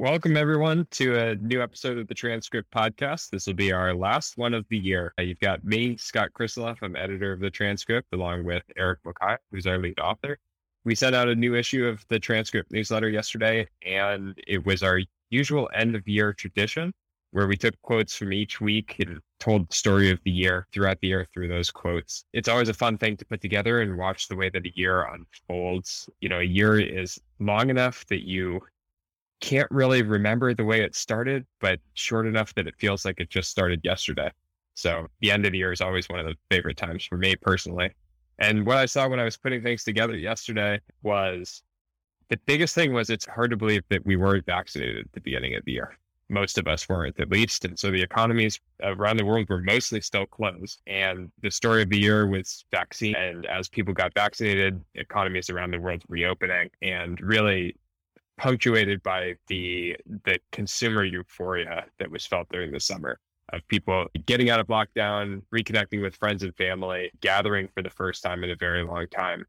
welcome everyone to a new episode of the Transcript Podcast. This will be our last one of the year. Uh, you've got me, Scott Krisiloff. I'm editor of the Transcript, along with Eric Bokai, who's our lead author. We sent out a new issue of the Transcript newsletter yesterday, and it was our usual end of year tradition where we took quotes from each week and told the story of the year throughout the year through those quotes. It's always a fun thing to put together and watch the way that a year unfolds. You know, a year is long enough that you can't really remember the way it started, but short enough that it feels like it just started yesterday. So the end of the year is always one of the favorite times for me personally. And what I saw when I was putting things together yesterday was the biggest thing was it's hard to believe that we weren't vaccinated at the beginning of the year. Most of us weren't, at least. And so the economies around the world were mostly still closed. And the story of the year was vaccine. And as people got vaccinated, economies around the world reopening and really punctuated by the the consumer euphoria that was felt during the summer of people getting out of lockdown, reconnecting with friends and family, gathering for the first time in a very long time.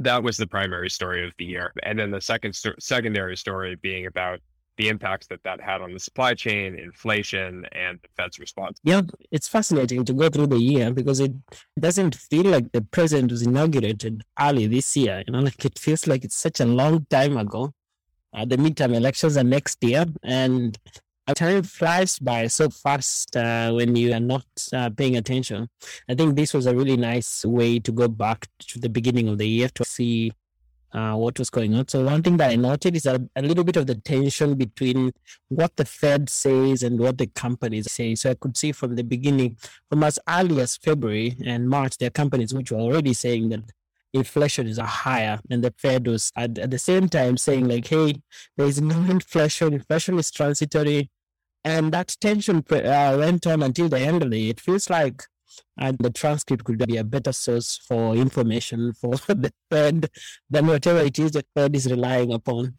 That was the primary story of the year. And then the second sto- secondary story being about the impacts that that had on the supply chain, inflation, and the Fed's response. Yeah, it's fascinating to go through the year because it doesn't feel like the president was inaugurated early this year. You know, like it feels like it's such a long time ago. Uh, the midterm elections are next year, and time flies by so fast uh, when you are not uh, paying attention. I think this was a really nice way to go back to the beginning of the year to see uh, what was going on. So one thing that I noted is a, a little bit of the tension between what the Fed says and what the companies say. So I could see from the beginning, from as early as February and March, there are companies which were already saying that inflation is higher and the Fed was at, at the same time saying like, hey, there is no inflation, inflation is transitory, and that tension uh, went on until the end of the year. It feels like and the transcript could be a better source for information for the Fed than whatever it is the Fed is relying upon.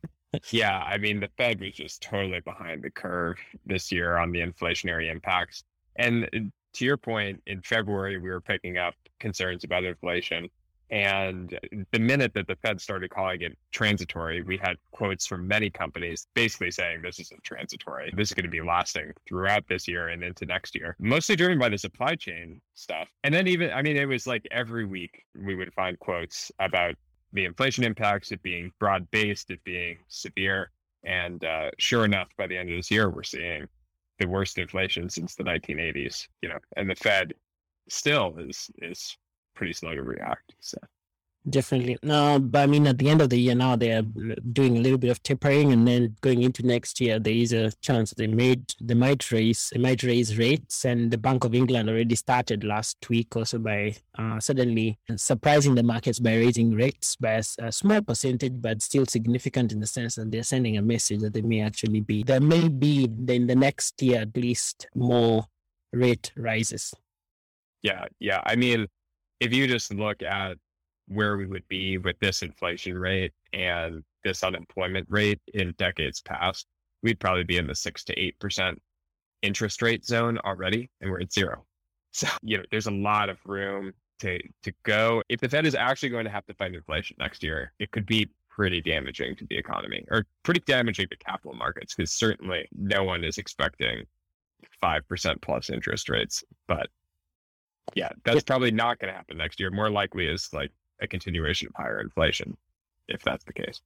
yeah, I mean, the Fed was just totally behind the curve this year on the inflationary impacts. And uh, to your point, in February, we were picking up concerns about inflation. And the minute that the Fed started calling it transitory, we had quotes from many companies basically saying this isn't transitory. This is going to be lasting throughout this year and into next year, mostly driven by the supply chain stuff. And then even, I mean, it was like every week we would find quotes about the inflation impacts, it being broad based, it being severe. And uh, sure enough, by the end of this year, we're seeing the worst inflation since the 1980s, you know, and the Fed still is is pretty slow to react. So definitely no, but I mean at the end of the year now they are doing a little bit of tapering, and then going into next year there is a chance they made they might raise they might raise rates, and the Bank of England already started last week also by uh, suddenly surprising the markets by raising rates by a, a small percentage, but still significant in the sense that they're sending a message that they may actually be there may be in the next year at least more rate rises. Yeah, yeah. I mean, if you just look at where we would be with this inflation rate and this unemployment rate in decades past, we'd probably be in the six to eight percent interest rate zone already, and we're at zero. So you know, there's a lot of room to to go. If the Fed is actually going to have to fight inflation next year, it could be pretty damaging to the economy or pretty damaging to capital markets because certainly no one is expecting five percent plus interest rates, but yeah, that's probably not going to happen next year. More likely is like a continuation of higher inflation, if that's the case.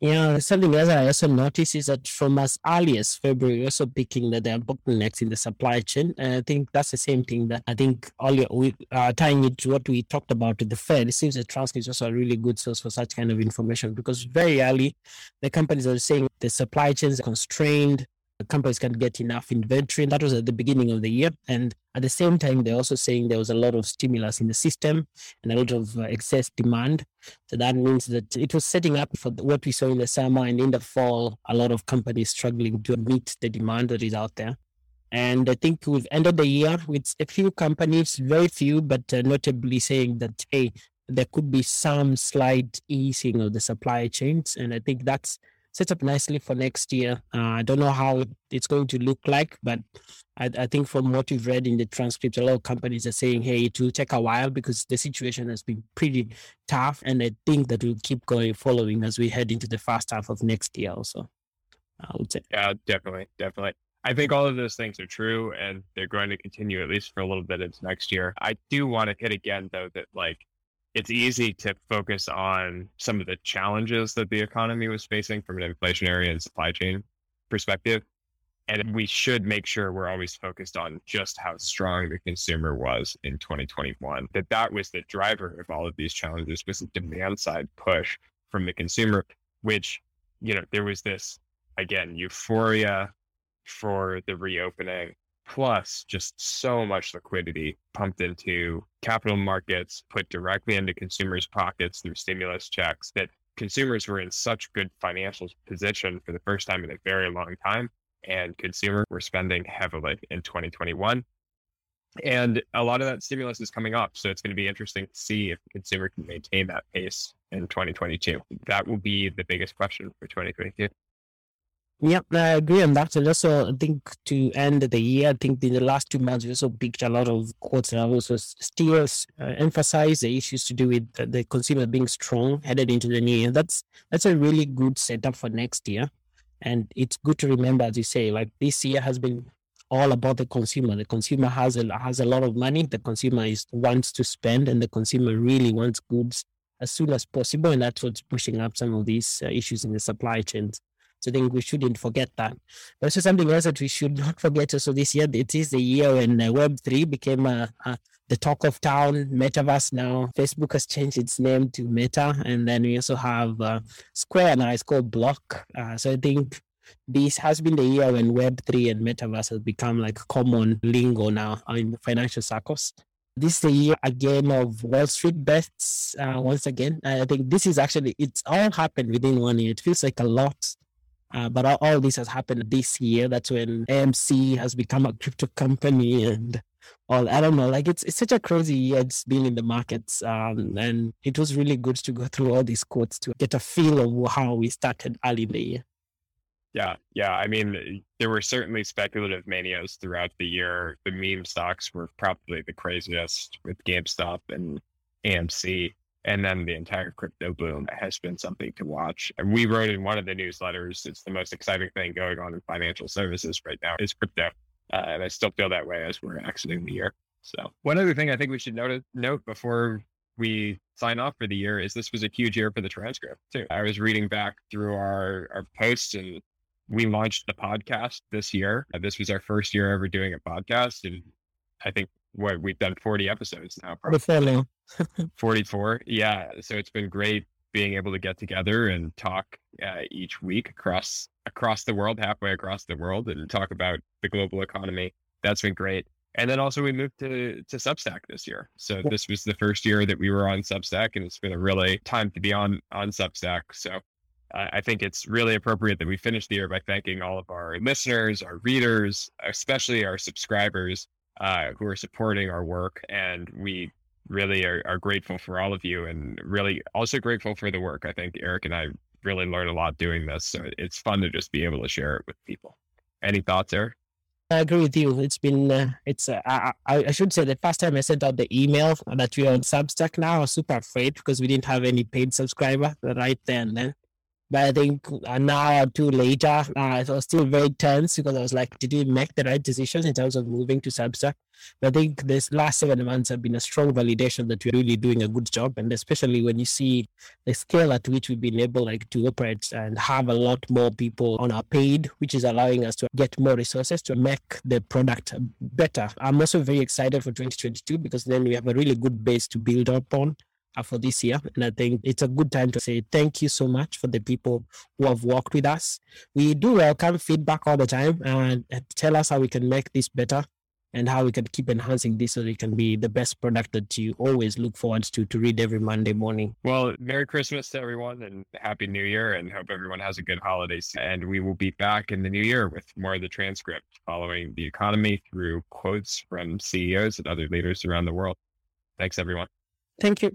Yeah, something else I also noticed is that from as early as February, we're also picking that there are bottlenecks in the supply chain. And I think that's the same thing that I think earlier we uh, tying it to what we talked about with the Fed. It seems that Transcript is also a really good source for such kind of information because very early, the companies are saying the supply chains are constrained, companies can get enough inventory. And that was at the beginning of the year. And at the same time, they're also saying there was a lot of stimulus in the system and a lot of uh, excess demand. So that means that it was setting up for what we saw in the summer and in the fall, a lot of companies struggling to meet the demand that is out there. And I think we've ended the year with a few companies, very few, but uh, notably saying that, hey, there could be some slight easing of the supply chains. And I think that's set up nicely for next year. Uh, I don't know how it's going to look like, but I, I, think from what we've read in the transcript, a lot of companies are saying, hey, it will take a while because the situation has been pretty tough. And I think that we'll keep going following as we head into the first half of next year also. I would say. Yeah, definitely, definitely. I think all of those things are true and they're going to continue at least for a little bit into next year. I do want to hit again though that like it's easy to focus on some of the challenges that the economy was facing from an inflationary and supply chain perspective. And we should make sure we're always focused on just how strong the consumer was in 2021. That that was the driver of all of these challenges was the demand side push from the consumer, which, you know, there was this again, euphoria for the reopening, plus just so much liquidity pumped into capital markets, put directly into consumers' pockets through stimulus checks that consumers were in such good financial position for the first time in a very long time. And consumers were spending heavily in 2021. And a lot of that stimulus is coming up. So it's going to be interesting to see if the consumer can maintain that pace in 2022. That will be the biggest question for 2022. Yep, I agree on that. And also, I think to end the year, I think in the last two months, we also picked a lot of quotes and I also still uh, emphasize the issues to do with the, the consumer being strong headed into the new year. That's that's a really good setup for next year. And it's good to remember, as you say, like this year has been all about the consumer. The consumer has a has a lot of money. The consumer is wants to spend, and the consumer really wants goods as soon as possible, and that's what's pushing up some of these uh, issues in the supply chains. So I think we shouldn't forget that. But also something else that we should not forget. So this year, it is the year when uh, Web three became uh, uh, the talk of town. Metaverse now. Facebook has changed its name to Meta, and then we also have uh, Square now. It's called Block. Uh, so I think this has been the year when Web3 and Metaverse has become like common lingo now in financial circles. This is the year again of Wall Street bets. Uh, once again, I think this is actually, it's all happened within one year. It feels like a lot. Uh, but all, all, this has happened this year. That's when AMC has become a crypto company and all. I don't know. Like it's it's such a crazy year it's been in the markets. Um, and it was really good to go through all these quotes to get a feel of how we started early the year. Yeah, yeah. I mean, there were certainly speculative manias throughout the year. The meme stocks were probably the craziest with GameStop and AMC. And then the entire crypto boom has been something to watch. And we wrote in one of the newsletters, it's the most exciting thing going on in financial services right now is crypto. Uh, and I still feel that way as we're exiting the year. So one other thing I think we should note, note before we sign off for the year is this was a huge year for the transcript too. I was reading back through our, our posts and we launched the podcast this year. Uh, this was our first year ever doing a podcast. And I think what we've done 40 episodes now. Probably. 44. Yeah. So it's been great being able to get together and talk uh, each week across across the world, halfway across the world, and talk about the global economy. That's been great. And then also we moved to to Substack this year. So this was the first year that we were on Substack, and it's been a really time to be on on Substack. So I think it's really appropriate that we finish the year by thanking all of our listeners, our readers, especially our subscribers uh, who are supporting our work. And we really are, are, grateful for all of you and really also grateful for the work. I think Eric and I really learned a lot doing this. So it's fun to just be able to share it with people. Any thoughts, Eric? I agree with you. It's been, uh, it's, uh, I, I should say the first time I sent out the email that we are on Substack now, I was super afraid because we didn't have any paid subscriber right then. But I think an hour or two later, uh, was still very tense because I was like, did we make the right decisions in terms of moving to Substack? But I think this last seven months have been a strong validation that we're really doing a good job. And especially when you see the scale at which we've been able like to operate and have a lot more people on our paid, which is allowing us to get more resources to make the product better. I'm also very excited for 2022 because then we have a really good base to build upon for this year. And I think it's a good time to say thank you so much for the people who have worked with us. We do welcome feedback all the time and tell us how we can make this better and how we can keep enhancing this so it can be the best product that you always look forward to to read every Monday morning. Well, Merry Christmas to everyone and Happy New Year and hope everyone has a good holidays. And we will be back in the new year with more of the transcript following the economy through quotes from CEOs and other leaders around the world. Thanks, everyone. Thank you.